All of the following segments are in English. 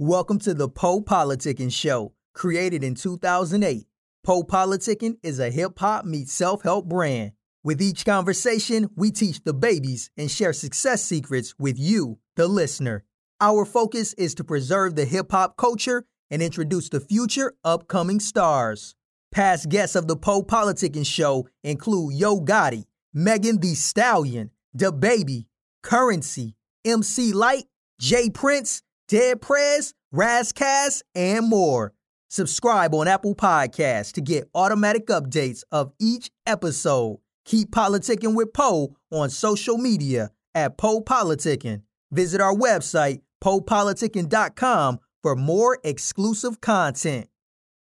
Welcome to the Poe Politicking Show. Created in 2008, Poe Politicking is a hip hop meets self help brand. With each conversation, we teach the babies and share success secrets with you, the listener. Our focus is to preserve the hip hop culture and introduce the future upcoming stars. Past guests of the Poe Politicking Show include Yo Gotti, Megan Thee Stallion, Da Baby, Curren$y, MC Lyte, J Prince, Dead Prez, Razzcast, and more. Subscribe on Apple Podcasts to get automatic updates of each episode. Keep politicking with Poe on social media at Poe Politicking. Visit our website, poepoliticking.com, for more exclusive content.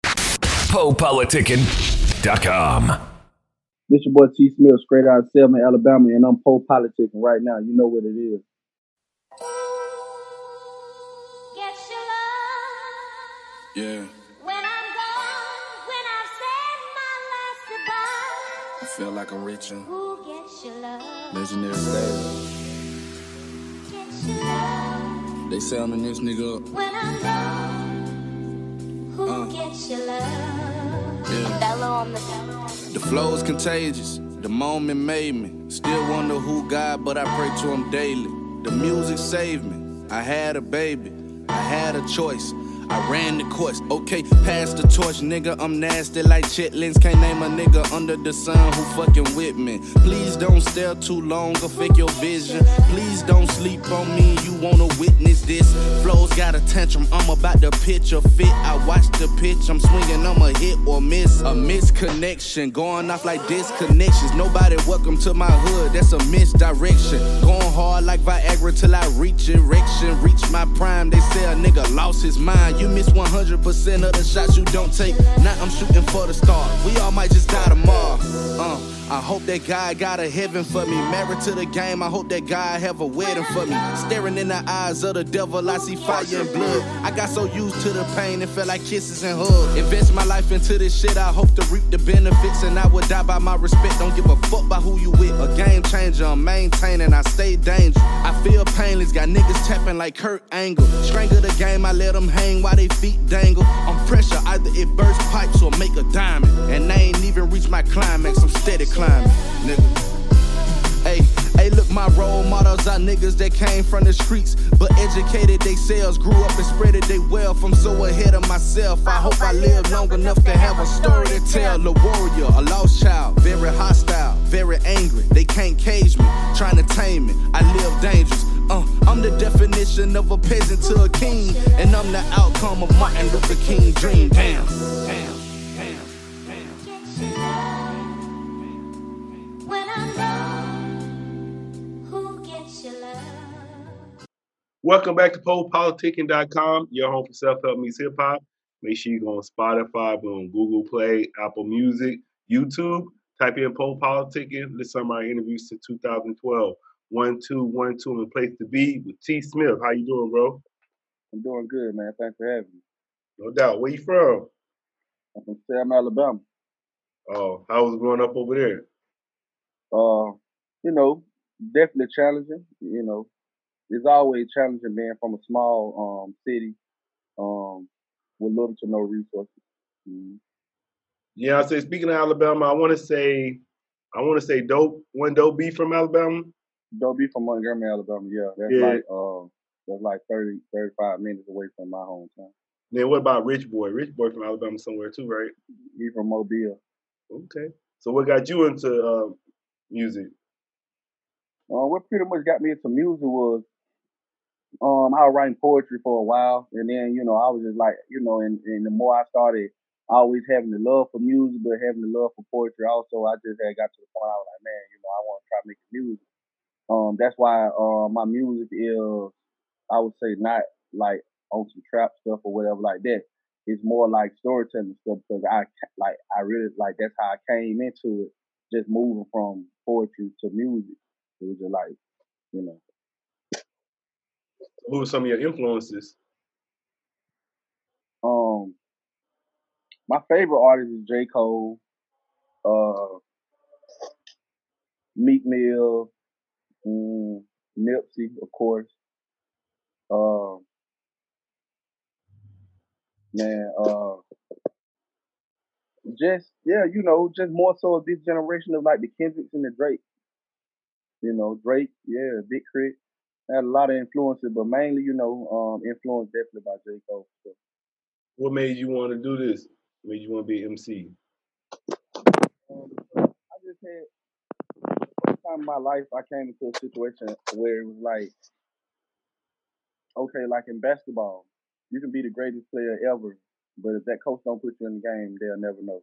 PoePoliticking.com. This your boy T. Smith, straight out of Selma, Alabama, and I'm Poe politicking right now. You know what it is. Feel like I'm reaching Who gets your love? legendary status. Gets your love They say I'm in this nigga up. when I'm gone. Who Uh. gets your love? Yeah. Bellow on the The flow is contagious. The moment made me. Still wonder who God, but I pray to him daily. The music saved me. I had a baby. I had a choice. I ran the course. Okay, pass the torch, nigga. I'm nasty like chitlins. Can't name a nigga under the sun who fucking with me. Please don't stare too long or fake your vision. Please don't sleep on me. You wanna witness this? Flows got a tantrum. I'm about to pitch a fit. I watch the pitch. I'm swinging. I'm a hit or miss. A misconnection. Going off like disconnections. Nobody welcome to my hood. That's a misdirection. Going hard like Viagra till I reach erection. Reach my prime. They say a nigga lost his mind. You miss 100% of the shots you don't take. Now I'm shooting for the star. We all might just die tomorrow. Uh, I hope that God got a heaven for me. Married to the game, I hope that God have a wedding for me. Staring in the eyes of the devil, I see fire and blood. I got so used to the pain, it felt like kisses and hugs. Invest my life into this shit, I hope to reap the benefits. And I would die by my respect. Don't give a fuck by who you with. A game changer, I'm maintaining, I stay dangerous. I feel painless, got niggas tapping like Kurt Angle. Strangle the game, I let them hang while they feet dangle. I'm pressure, either it burst pipes or make a diamond. And I ain't even reached my climax, I'm steady climbing, nigga. Hey, hey, look, my role models are niggas that came from the streets, but educated themselves, grew up and spreaded they wealth. I'm so ahead of myself. I hope I live long enough to have a story to tell. A warrior, a lost child, very hostile, very angry. They can't cage me, trying to tame me. I live dangerous. Uh, I'm the definition of a peasant to a king, and I'm the outcome of Martin Luther King dream. Damn, damn, Welcome back to PoePoliticking.com, your home for self-help meets hip-hop. Make sure you go on Spotify, go on Google Play, Apple Music, YouTube. Type in Poe Politicking. Listen to some of my interviews to 2012. One, two, one, two, and place to be with T. Smith. How you doing, bro? I'm doing good, man. Thanks for having me. No doubt. Where you from? I'm from Selma, Alabama. Oh, how was growing up over there? Uh, you know, definitely challenging. You know, it's always challenging being from a small um city, um, with little to no resources. Mhm. Yeah, I say speaking of Alabama, I want to say, I want to say dope. One dope B from Alabama. Don't be from Montgomery, Alabama. Yeah, that's Yeah. like uh, that's like 30, 35 minutes away from my hometown. Then what about Rich Boy? Rich Boy from Alabama somewhere too, right? He from Mobile. Okay. So what got you into uh, music? Uh, what pretty much got me into music was um I was writing poetry for a while, and then you know I was just like you know, and, and the more I started always having the love for music, but having the love for poetry also, I just had got to the point I was like, man, you know, I want to try making music. Um, that's why uh, my music is, I would say, not like on some trap stuff or whatever like that. It's more like storytelling stuff because I like I really like that's how I came into it, just moving from poetry to music. It was just like, you know, Who were some of your influences? um, my favorite artist is J. Cole, uh, Meek Mill, mm, Nipsey, of course. Um, Man, uh, just yeah, you know, just more so of this generation of like the Kendricks and the Drake. You know, Drake, yeah, Big K.R.I.T. had a lot of influences, but mainly, you know, um, influenced definitely by J Cole. So, What made you want to do this? Made you want to be MC? um, I just had first time in my life I came into a situation where it was like, okay, like in basketball, you can be the greatest player ever, but if that coach don't put you in the game, they'll never know.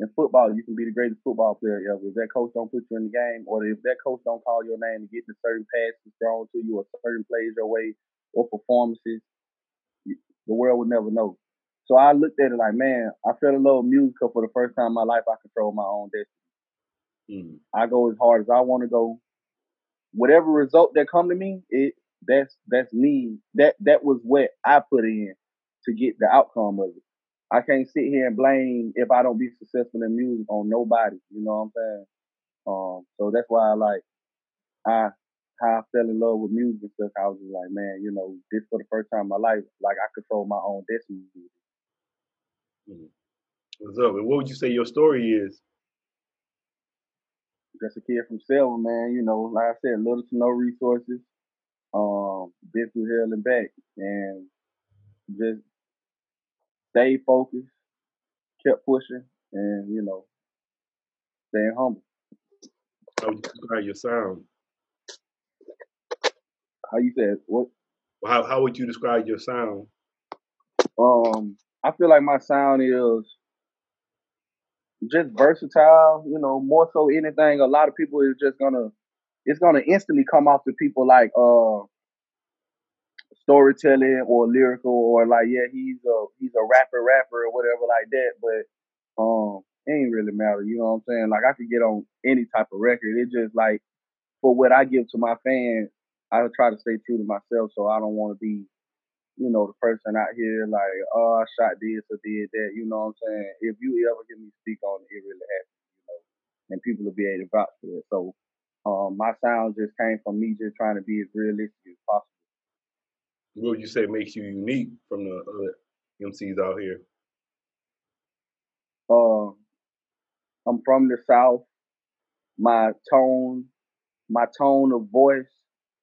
In football, you can be the greatest football player ever. If that coach don't put you in the game, or if that coach don't call your name to get the certain passes thrown to you, or certain plays your way, or performances, the world would never know. So I looked at it like, man, I fell in love with music 'cause for the first time in my life. I control my own destiny. Mm. I go as hard as I want to go. Whatever result that come to me, it that's that's me. That that was what I put in to get the outcome of it. I can't sit here and blame if I don't be successful in music on nobody. You know what I'm saying? Um, so that's why I like I how I fell in love with music and stuff. I was just like, man, you know, this for the first time in my life, like I control my own destiny. Mm. What's up? And what would you say your story is? just a kid from Selma, man. You know, like I said, little to no resources. Um, been through hell and back, and just stayed focused, kept pushing, and you know, staying humble. How would you describe your sound? How you said what? How how would you describe your sound? Um, I feel like my sound is just versatile. You know, more so anything. A lot of people is just gonna, it's gonna instantly come off to people like uh storytelling or lyrical or like yeah he's a he's a rapper rapper or whatever like that but um it ain't really matter you know what i'm saying? Like i could get on any type of record. It just like for what i give to my fans i try to stay true to myself so i don't want to be you know the person out here like oh i shot this or did that you know what i'm saying? If you ever hear me speak on it it really happens you know and people will be able to vouch for it. So um my sound just came from me just trying to be as realistic as possible What would you say makes you unique from the other MCs out here? uh, I'm from the South. My tone, my tone of voice,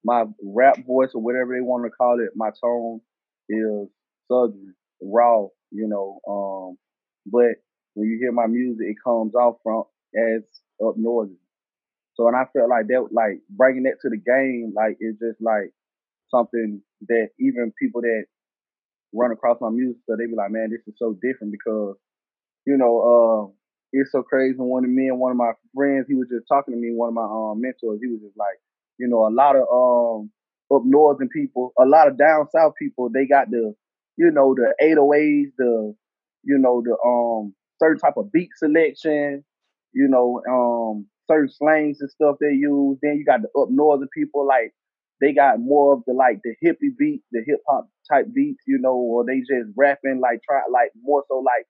my rap voice or whatever they want to call it, my tone is southern, raw, you know. Um, but when you hear my music, it comes off from as up northern. So, and I felt like that, like bringing that to the game, like it's just like something that even people that run across my music, so they be like, man, this is so different because you know, uh, it's so crazy. One of me and one of my friends, he was just talking to me. One of my um, mentors, he was just like, you know, a lot of um up northern people, a lot of down south people, they got the, you know, the 808s, the, you know, the um certain type of beat selection, you know, um certain slangs and stuff they use. Then you got the up northern people, like they got more of the like the hippie beat, the hip hop type beats, you know, or they just rapping like try like more so like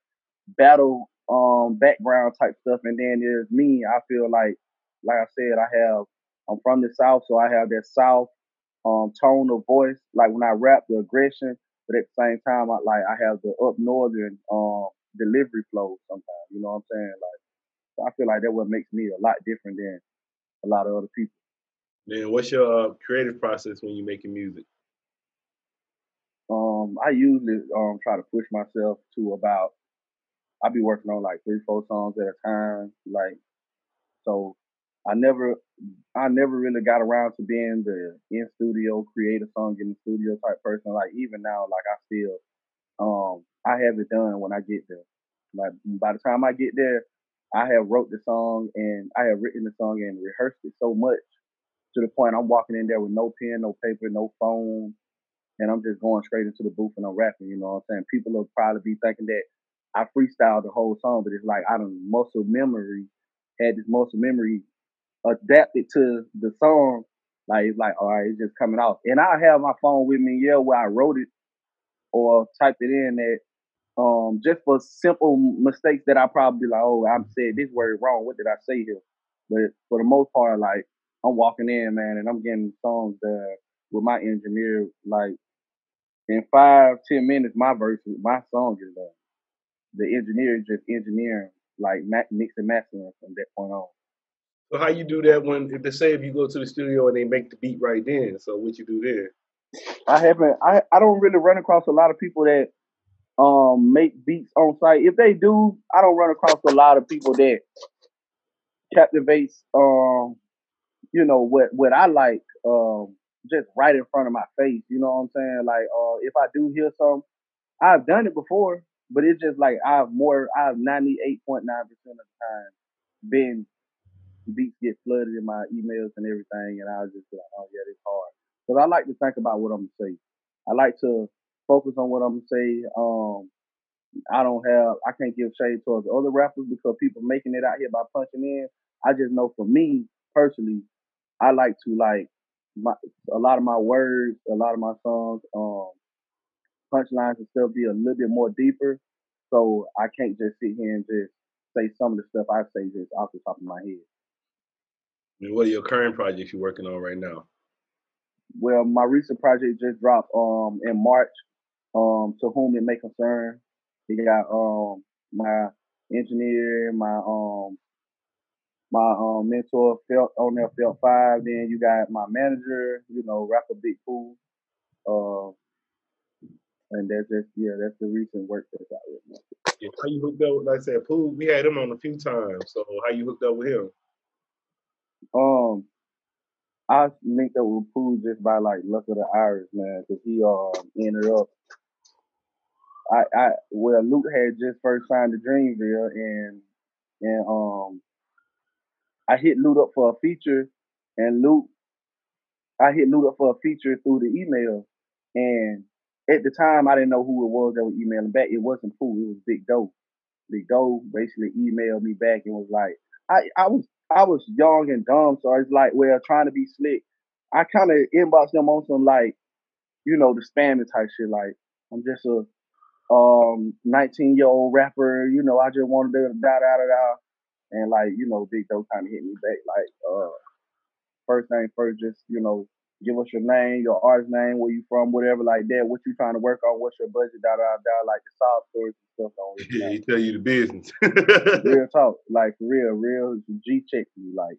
battle um background type stuff. And then there's me i feel like like i said i have i'm from the south so i have that south um tone of voice. Like when i rap the aggression but at the same time i like i have the up northern um delivery flow sometimes you know what i'm saying? Like so i feel like that what makes me a lot different than a lot of other people Then what's your uh, creative process when you're making music? um i usually um try to push myself to about i be working on like three four songs at a time like So I never I never really got around to being the in studio create a song in the studio type person. Like even now, like I still um I have it done when I get there. Like by the time I get there, I have wrote the song and I have written the song and rehearsed it so much to the point I'm walking in there with no pen, no paper, no phone, and I'm just going straight into the booth and I'm rapping. You know what I'm saying? People will probably be thinking that I freestyled the whole song, but it's like I don't muscle memory had this muscle memory adapted to the song. Like it's like all right, it's just coming out, and I have my phone with me, yeah, where I wrote it or typed it in that um just for simple mistakes that I probably like, oh, I said this word wrong. What did I say here? But for the most part, like I'm walking in, man, and I'm getting songs uh, with my engineer like in five ten minutes, my verse, my song is done. The engineer is just engineering, like mix and mastering from that point on. So how you do that when if they say if you go to the studio and they make the beat right then? So what you do then? I haven't. I, I don't really run across a lot of people that um make beats on site. If they do, I don't run across a lot of people that captivates um you know what what I like um just right in front of my face. You know what I'm saying? Like uh if I do hear some, I've done it before, but it's just like I've more I've 98.9 percent of the time been beats get flooded in my emails and everything, and I was just like, oh yeah, it's hard. Because I like to think about what I'm gonna say. I like to focus on what I'm gonna say. Um, I don't have, I can't give shade towards other rappers because people making it out here by punching in. I just know for me personally, I like to like my a lot of my words, a lot of my songs, um, punchlines and stuff be a little bit more deeper. So I can't just sit here and just say some of the stuff I say just off the top of my head. And what are your current projects you're working on right now? Well, my recent project just dropped um in March. Um, to whom it may concern. He got um my engineer, my um my um mentor felt on there felt five. Then you got my manager, you know, rapper Big Pooh. Uh, and that's just yeah, that's the recent work that's out now. Yeah, how you hooked up? Like I said, Pooh, we had him on a few times. So how you hooked up with him? Um, I linked up with Pooh just by like luck of the Irish man, because he um ended up. I I well Lute had just first signed to Dreamville and and um I hit Lute up for a feature and Lute, I hit Lute up for a feature through the email and at the time I didn't know who it was that was emailing back. It wasn't Pooh, it was Big Doe. Big Doe basically emailed me back and was like, I, I was I was young and dumb, so it's like, well, trying to be slick. I kind of inboxed them on some like, you know, the spamming type shit. Like, I'm just a um 19 year old rapper. You know, I just wanted to da da da da, and like, you know, Big Doe kind of hit me back like, uh, first thing first, just you know, give us your name, your artist name, where you from, whatever like that. What you trying to work on? What's your budget? Da da da. Like the sob stories and stuff. On. Yeah, he tell you the business. real talk, like real, real G check me, like,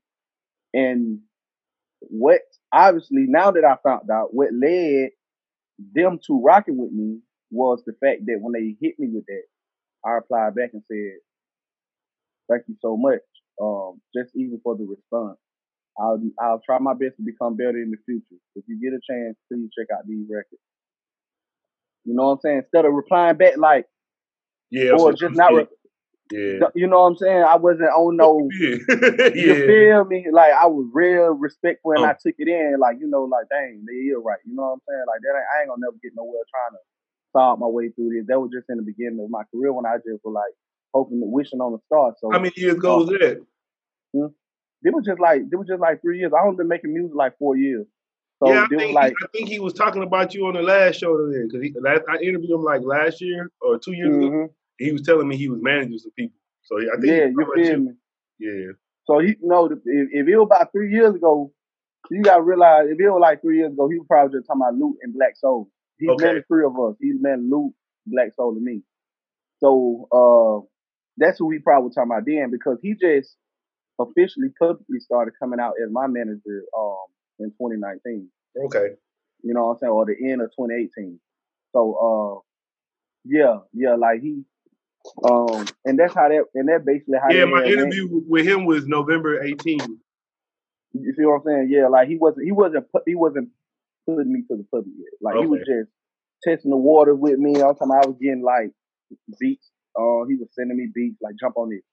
and what obviously now that I found out what led them to rocking with me was the fact that when they hit me with that, I replied back and said, "Thank you so much." Um, just even for the response, I'll I'll try my best to become better in the future. If you get a chance, please check out these records. You know what I'm saying? Instead of replying back like, yeah, or just not, re- yeah. you know what I'm saying? I wasn't on no Yeah. You yeah. feel me? Like I was real respectful and Oh. I took it in. Like you know, like dang, they is right. You know what I'm saying? Like that, ain't, I ain't gonna never get nowhere trying to solve my way through this. That was just in the beginning of my career when I just was like hoping, wishing on a star. So How many years ago was that? it was just like it was just like three years. I only been making music like four years. So yeah, I think, like he, I think he was talking about you on the last show today because he, last, I interviewed him like last year or two years ago. mhm. He was telling me he was managing some people. So yeah, I think yeah, you feel me? Yeah, So he you know if, if it was about three years ago, you gotta realize if it was like three years ago, he was probably just talking about Lute and Black Soul. He's Okay. met three of us. He's met Lute, Black Soul, and me. So uh that's who we probably was talking about then because he just officially publicly started coming out as my manager um in 2019. okay. You know what I'm saying? Or the end of 2018. So uh yeah, yeah, like he um and that's how that and that basically how Yeah, my had went. interview with him was November 18th. You see what I'm saying? Yeah, like he wasn't he wasn't he wasn't putting me to the public yet. Like he was just testing the water with me. All the time I was getting like beats. Uh, he was sending me beats like jump on this.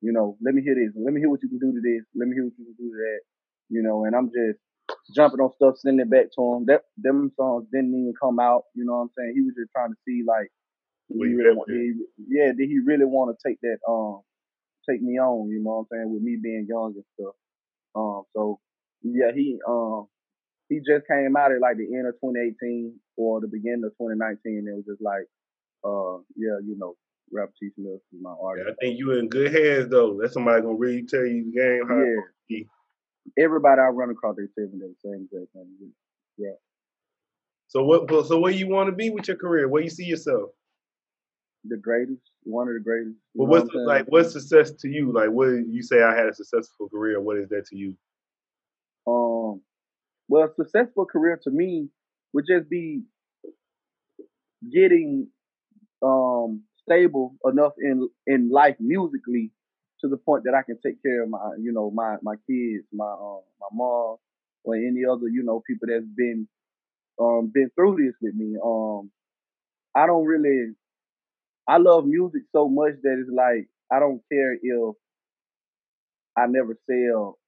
You know, let me hear this. Let me hear what you can do to this. Let me hear what you can do to that. You know, and I'm just jumping on stuff, sending it back to him. That them songs didn't even come out. You know what I'm saying? He was just trying to see like, did he really want, did he, yeah, did he really want to take that um take me on? You know what I'm saying? With me being young and stuff. Um, so yeah, he um he just came out at like the end of 2018 or the beginning of 2019. and It was just like, uh, yeah, you know, Rap T Smith is my Yeah, artist. I think you in good hands though. That's somebody gonna really tell you the game how. Yeah. be. Everybody I run across, they me the same exact thing. Yeah. So what? So where you want to be with your career? Where you see yourself? The greatest, one of the greatest. You Well, what's what like what's success to you? Like what you say I had a successful career. What is that to you? Um, well, a successful career to me would just be getting um stable enough in in life musically to the point that I can take care of my you know my my kids, my um my mom, or any other you know people that's been um been through this with me. Um, I don't really I love music so much that it's like I don't care if I never sell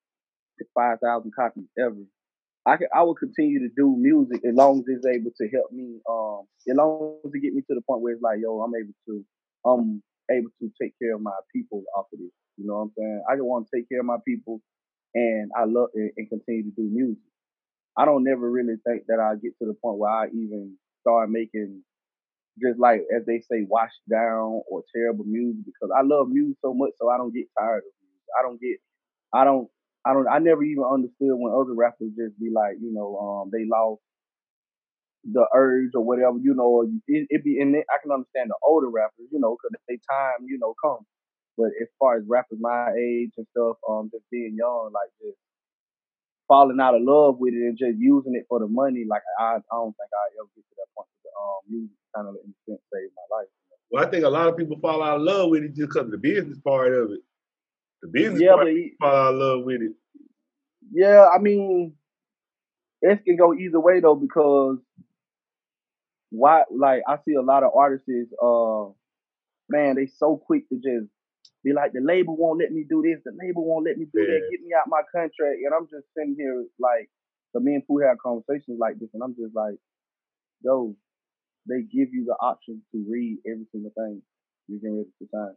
five thousand copies ever. I can I will continue to do music as long as it's able to help me, um, as long as it get me to the point where it's like, yo, I'm able to, I'm able to take care of my people off of this. You know what I'm saying? I just want to take care of my people, and I love and, and continue to do music. I don't never really think that I get to the point where I even start making just like as they say, washed down or terrible music because I love music so much, so I don't get tired of music. I don't get, I don't, I don't, I never even understood when other rappers just be like, you know, um, they lost the urge or whatever, you know, it, it be, and I can understand the older rappers, you know, because they time, you know, come. But as far as rappers my age and stuff, um, just being young, like just falling out of love with it and just using it for the money, like I, I don't think I ever get to that point. Um, music kind of in a sense saved my life. you Well, I think a lot of people fall out of love with it just because of the business part of it. The business Yeah, part but he- fall of love with it. Yeah, I mean, it can go either way though because why? Like I see a lot of artists, uh, man, they so quick to just be like, the label won't let me do this, the label won't let me do that, get me out my contract, and I'm just sitting here like, the me and Pooh have conversations like this, and I'm just like, yo, they give you the option to read every single thing you can read at the time.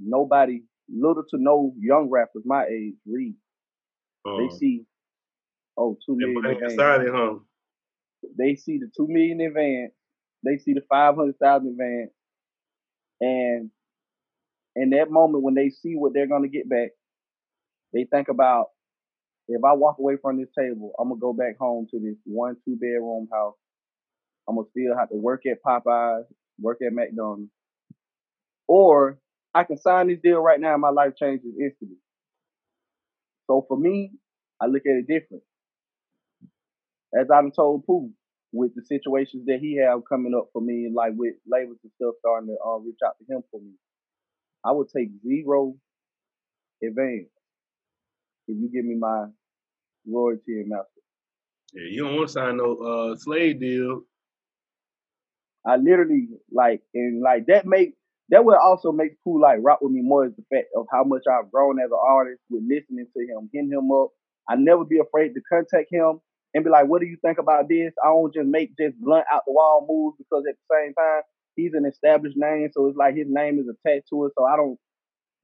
Nobody, little to no young rappers my age read. They Um, see, oh, two million. that million inside it, huh? They see the two million advance. They see the five hundred thousand advance, and in that moment when they see what they're gonna get back, they think about if I walk away from this table, I'm gonna go back home to this one two bedroom house. I'm gonna still have to work at Popeyes, work at McDonald's, or I can sign this deal right now and my life changes instantly. So for me, I look at it different. As I done told Pooh, with the situations that he have coming up for me, like with labels and stuff starting to uh, reach out to him for me, I would take zero advance if you give me my royalty and master. Yeah, you don't want to sign no uh, slave deal. I literally like and like that make that what also makes Pooh like rock with me more is the fact of how much I've grown as an artist with listening to him, hitting him up. I never be afraid to contact him and be like, "What do you think about this?" I don't just make just blunt out the wall moves because at the same time he's an established name, so it's like his name is attached to it. So I don't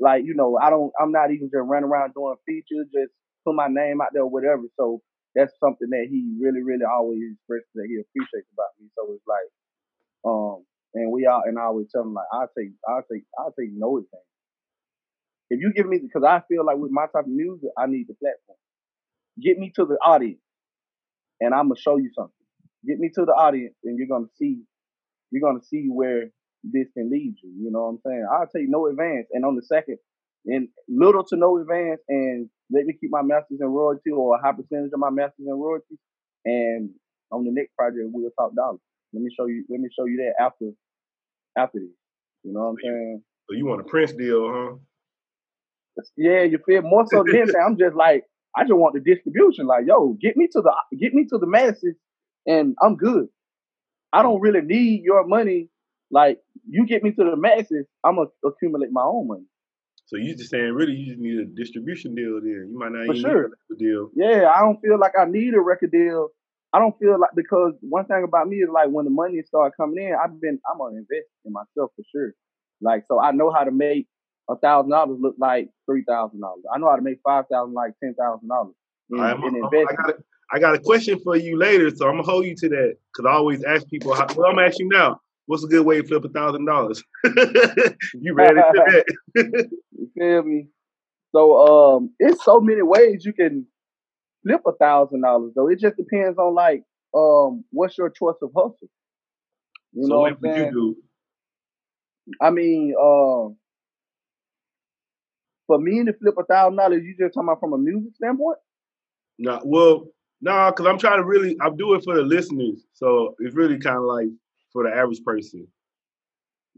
like you know I don't I'm not even just running around doing features, just put my name out there or whatever. So that's something that he really really always expresses that he appreciates about me. So it's like um, and we all and I always tell them like I'll take I'll take I'll take no advantage. If you give me because I feel like with my type of music, I need the platform. Get me to the audience and I'm gonna show you something. Get me to the audience and you're gonna see you're gonna see where this can lead you. You know what I'm saying? I'll take no advance. And on the second, and little to no advance and let me keep my masters and royalty or a high percentage of my masters and royalty. And on the next project we'll talk dollars. Let me show you. Let me show you that after after this. You know what I'm saying? So you want a Prince deal, huh? Yeah, you feel more so than. I'm just like I just want the distribution. Like, yo, get me to the get me to the masses, and I'm good. I don't really need your money. Like, you get me to the masses, I'm gonna accumulate my own money. So you just saying really you just need a distribution deal then. You might not For even sure. need a deal. Yeah, I don't feel like I need a record deal. I don't feel like because one thing about me is like when the money start coming in, I've been I'm gonna invest in myself for sure. Like so I know how to make a thousand dollars look like three thousand dollars. I know how to make five thousand like ten thousand dollars in, I'm- in I'm- I got a, I got a question for you later, so I'm gonna hold you to that because I always ask people. How, well, I'm you now. What's a good way to flip a thousand dollars? You ready for that? You feel me? So um, it's so many ways you can flip a thousand dollars though. It just depends on like um, what's your choice of hustle? You so know what what would you do? I mean, uh, for me to flip a thousand dollars, you just talking about from a music standpoint? No, well, no, because I'm trying to really, I'm doing it for the listeners. So it's really kind of like for the average person.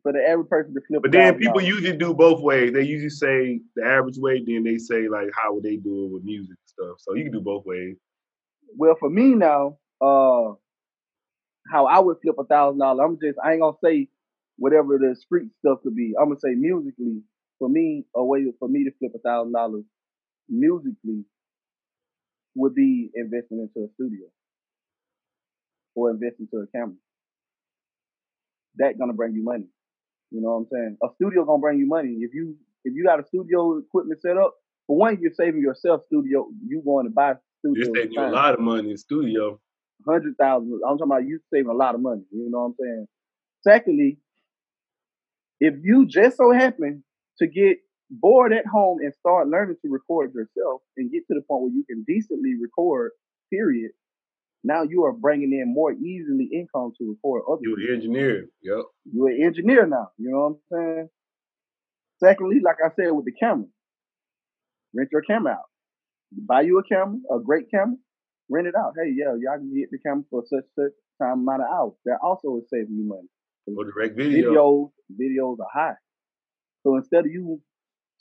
For the average person to flip But then people usually do both ways. They usually say the average way, then they say like how would they do it with music stuff. So you can do both ways. Well, for me now, uh, how I would flip a thousand dollars, I'm just I ain't gonna say whatever the street stuff could be. I'm gonna say musically. For me, a way for me to flip a thousand dollars musically would be investing into a studio or investing into a camera. That gonna bring you money. You know what I'm saying? A studio gonna bring you money. If you if you got a studio equipment set up, for one, you're saving yourself studio. You going to buy studio? You're saving you a lot of money in studio. hundred thousand. I'm talking about you saving a lot of money. You know what I'm saying? Secondly, if you just so happen to get bored at home and start learning to record yourself and get to the point where you can decently record, period. Now you are bringing in more easily income to record other You're people. an engineer. Yep. You're an engineer now. You know what I'm saying? Secondly, like I said with the camera, rent your camera out. Buy you a camera, a great camera, rent it out. Hey, yeah, y'all can get the camera for such such time amount of hours. That also is saving you money. Or direct video. Videos, videos are high. So instead of you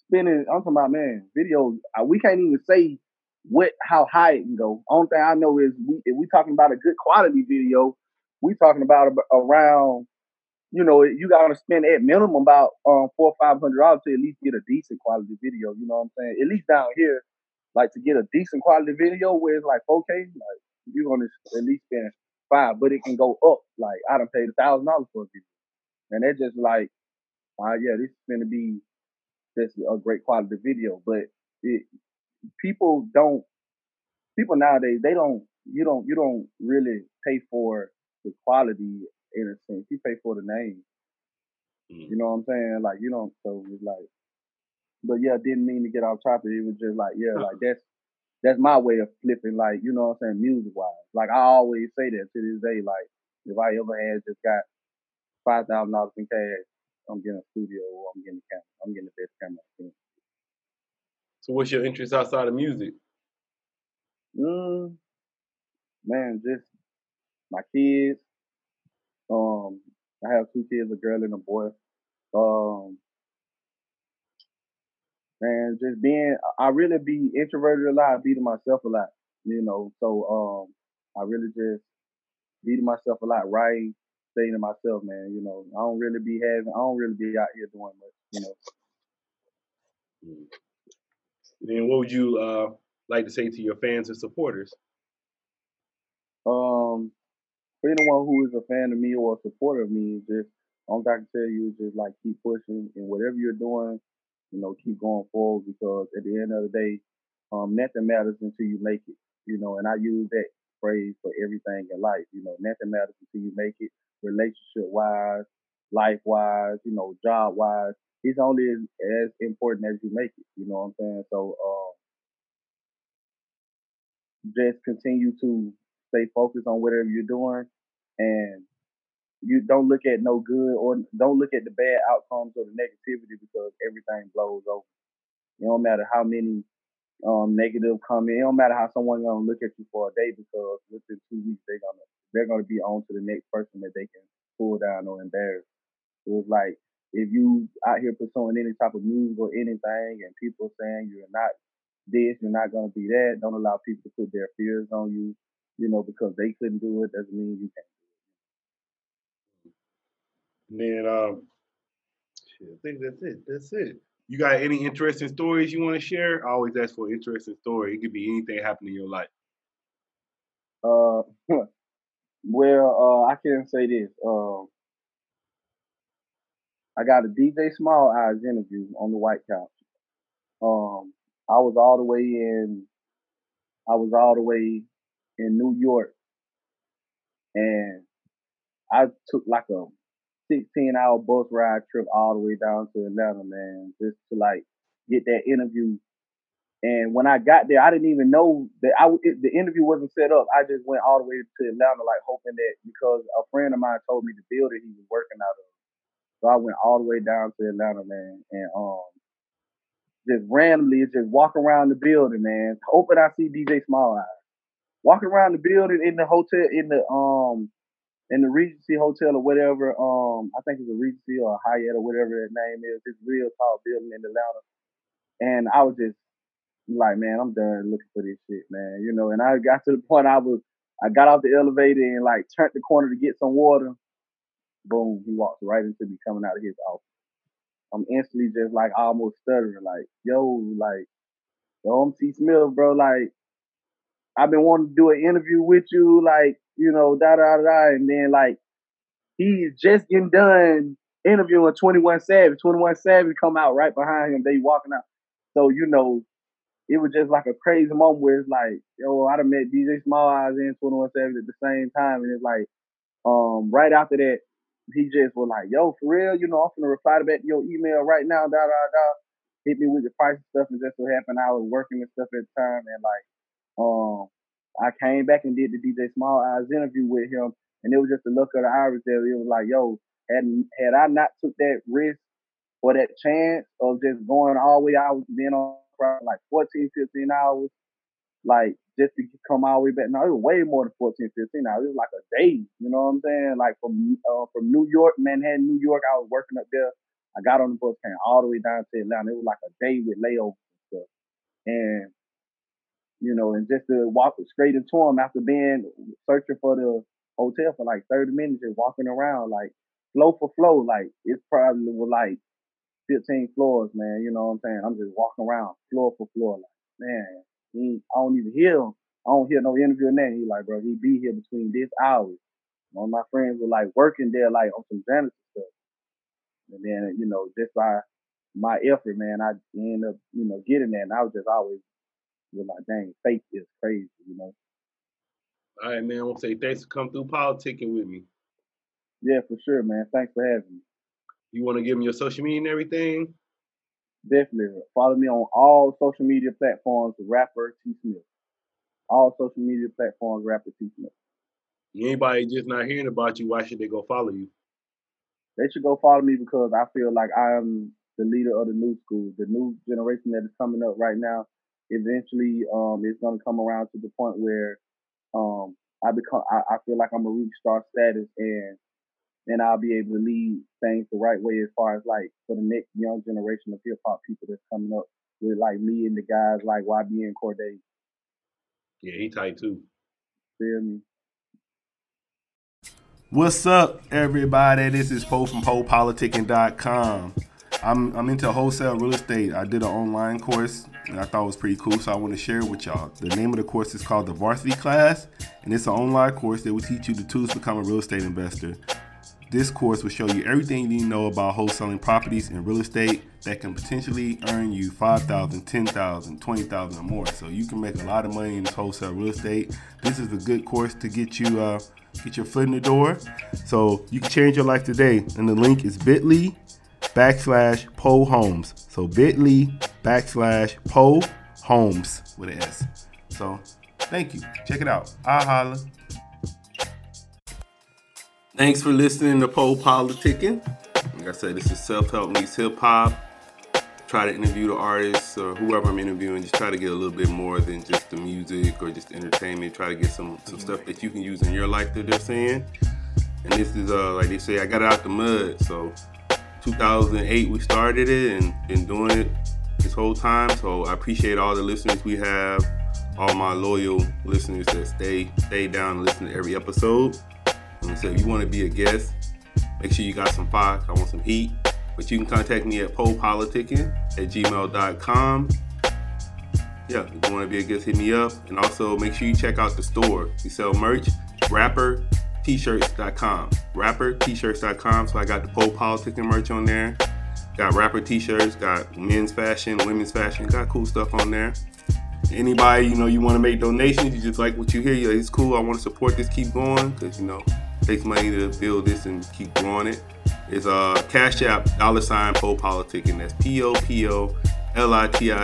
spending, I'm talking about man, videos. uh, We can't even say what how high it can go. Only thing I know is we if we talking about a good quality video, we talking about around. You know, you got to spend at minimum about um four or five hundred dollars to at least get a decent quality video. You know what I'm saying? At least down here, like to get a decent quality video where it's like 4K, like you're gonna at least spend five, but it can go up. Like I done paid a thousand dollars for a video, and they're just like, uh, yeah, this is gonna be just a great quality video. But it, people don't, people nowadays they don't, you don't, you don't really pay for the quality sense. You pay for the name. Mm. You know what I'm saying? Like you don't. So it's like, but yeah, didn't mean to get off topic. It was just like, yeah, like that's that's my way of flipping. Like you know what I'm saying, music wise. Like I always say that to this day. Like if I ever had just got five thousand dollars in cash, I'm getting a studio or I'm getting a camera. I'm getting the best camera. I can. So what's your interest outside of music? Mm, man, just my kids. Um, I have two kids, a girl and a boy. Um, man, just being, I really be introverted a lot, be to myself a lot, you know. So, um, I really just be to myself a lot, writing, staying to myself, man. You know, I don't really be having, I don't really be out here doing much, you know. Mm. Then what would you uh, like to say to your fans and supporters? Um, for anyone who is a fan of me or a supporter of me, just all I can tell you is just like keep pushing and whatever you're doing, you know, keep going forward because at the end of the day, um, nothing matters until you make it. You know, and I use that phrase for everything in life. You know, nothing matters until you make it, relationship wise, life wise, you know, job wise. It's only as, as important as you make it. You know what I'm saying? So, um, just continue to stay focused on whatever you're doing and you don't look at no good or don't look at the bad outcomes or the negativity because everything blows over. It don't matter how many um negative comments. It don't matter how someone gonna look at you for a day because within two weeks they're gonna they're gonna be on to the next person that they can pull down or embarrass. So it's like if you out here pursuing any type of music or anything and people saying you're not this, you're not gonna be that, don't allow people to put their fears on you, you know, because they couldn't do it doesn't mean you can't. And then um, I think that's it. That's it. You got any interesting stories you want to share? I always ask for an interesting story. It could be anything happening in your life. Uh, well, uh, I can say this. Um, I got a DJ Smallz Eyes interview on the White Couch. Um, I was all the way in. I was all the way in New York, and I took like a 16 hour bus ride trip all the way down to Atlanta, man, just to like get that interview And when I got there, I didn't even know that I it, the interview wasn't set up. I just went all the way to Atlanta, like hoping that because a friend of mine told me the building he was working out of. So I went all the way down to Atlanta, man, and um, just randomly just walk around the building, man, hoping I see DJ Smallz Eyes. Walking around the building in the hotel, in the um, in the Regency Hotel or whatever. Um, I think it's a Regency or a Hyatt or whatever that name is. It's real tall building in Atlanta, and I was just like, man, I'm done looking for this shit, man. You know, and I got to the point I was, I got off the elevator and like turned the corner to get some water. Boom, he walks right into me coming out of his office. I'm instantly just like almost stuttering, like, yo, like, yo, I'm T Smith, bro. Like, I've been wanting to do an interview with you, like, you know, da da da. And then like he's just getting done interviewing 21 Savage. 21 Savage come out right behind him. They walking out. So, you know, it was just like a crazy moment where it's like, yo, I'd have met DJ Smallz Eyes and 21 Savage at the same time. And it's like, um, right after that, he just was like, yo, for real, you know, I'm gonna reply back to your email right now, da da da. Hit me with the price and stuff, and just so happened I was working and stuff at the time, and like, um, I came back and did the DJ Smallz Eyes interview with him, and it was just the look of the iris there. It was like, yo, had had I not took that risk or that chance of just going all the way out, being on like 14, 15 hours, like just to come all the way back. No, it was way more than 14, 15 hours. It was like a day. You know what I'm saying? Like from uh, from New York, Manhattan, New York, I was working up there. I got on the bus, came all the way down to Atlanta. It was like a day with layovers and stuff. And you know, and just to walk straight into him after being searching for the hotel for like 30 minutes, just walking around like flow for flow. Like it's probably like 15 floors, man. You know what I'm saying? I'm just walking around floor for floor. Like, man, he, I don't even hear him. I don't hear no interview in there. He like, bro, he be here between this hours. One of my friends were like working there, like on some janitor stuff. And then, you know, just by my effort, man, I end up, you know, getting there. And I was just always was like, dang, fate is crazy, you know. All right, man. I want to say thanks for coming through politicking with me. Yeah, for sure, man. Thanks for having me. You want to give me your social media and everything? Definitely. Follow me on all social media platforms, rapper T Smith. All social media platforms, rapper T Smith. Anybody just not hearing about you, why should they go follow you? They should go follow me because I feel like I am the leader of the new school, the new generation that is coming up right now. Eventually, um, it's gonna come around to the point where um, I become, I, I feel like I'm a reach star status, and and I'll be able to lead things the right way as far as like for the next young generation of hip hop people that's coming up with like me and the guys like YB and Cordae. Yeah, he tight too. Feel me? What's up, everybody? This is Poe from PoePoliticking.com. I'm I'm into wholesale real estate. I did an online course and I thought it was pretty cool, so I want to share it with y'all. The name of the course is called the Varsity Class, and it's an online course that will teach you the tools to become a real estate investor. This course will show you everything you need to know about wholesaling properties and real estate that can potentially earn you 5,000, 10,000, 20,000 or more. So you can make a lot of money in this wholesale real estate. This is a good course to get you uh, get your foot in the door. So you can change your life today. And the link is bit.ly backslash Poe Homes. So bit.ly backslash Poe Homes with an S. So thank you. Check it out. I holla. Thanks for listening to Poe Politicking. Like I said, this is self help meets hip hop. Try to interview the artists or whoever I'm interviewing. Just try to get a little bit more than just the music or just entertainment. Try to get some some stuff that you can use in your life that they're saying. And this is uh like they say, I got it out the mud. So 2008 we started it and been doing it this whole time. So I appreciate all the listeners we have, all my loyal listeners that stay stay down and listen to every episode. And so if you want to be a guest, make sure you got some fire. I want some heat. But you can contact me at poepoliticking at gmail.com. Yeah, if you want to be a guest, hit me up. And also make sure you check out the store. We sell merch, rapper, t-shirts.com. Rapper t-shirts.com. So I got the Poe Politicking merch on there. Got rapper t-shirts, got men's fashion, women's fashion, got cool stuff on there. Anybody, you know, you want to make donations, you just like what you hear, yeah, it's cool. I want to support this, keep going, because you know, takes money to build this and keep growing it. It's uh Cash App dollar sign Poe Politicking. That's P O P O L I appreciate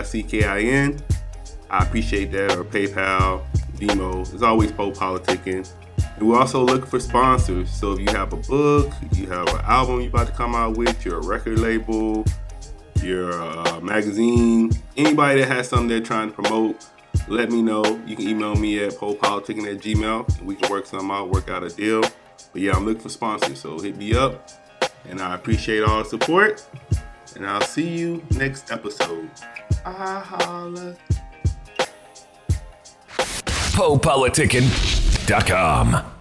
that. Or PayPal, Venmo. It's always Poe Politicking. And we're also looking for sponsors. So if you have a book, you have an album you're about to come out with, your record label, your uh, magazine, anybody that has something they're trying to promote, let me know. You can email me at poepoliticking at gmail and we can work something out, work out a deal. But yeah, I'm looking for sponsors, so hit me up. And I appreciate all the support. And I'll see you next episode. I holla. PoePoliticking.com.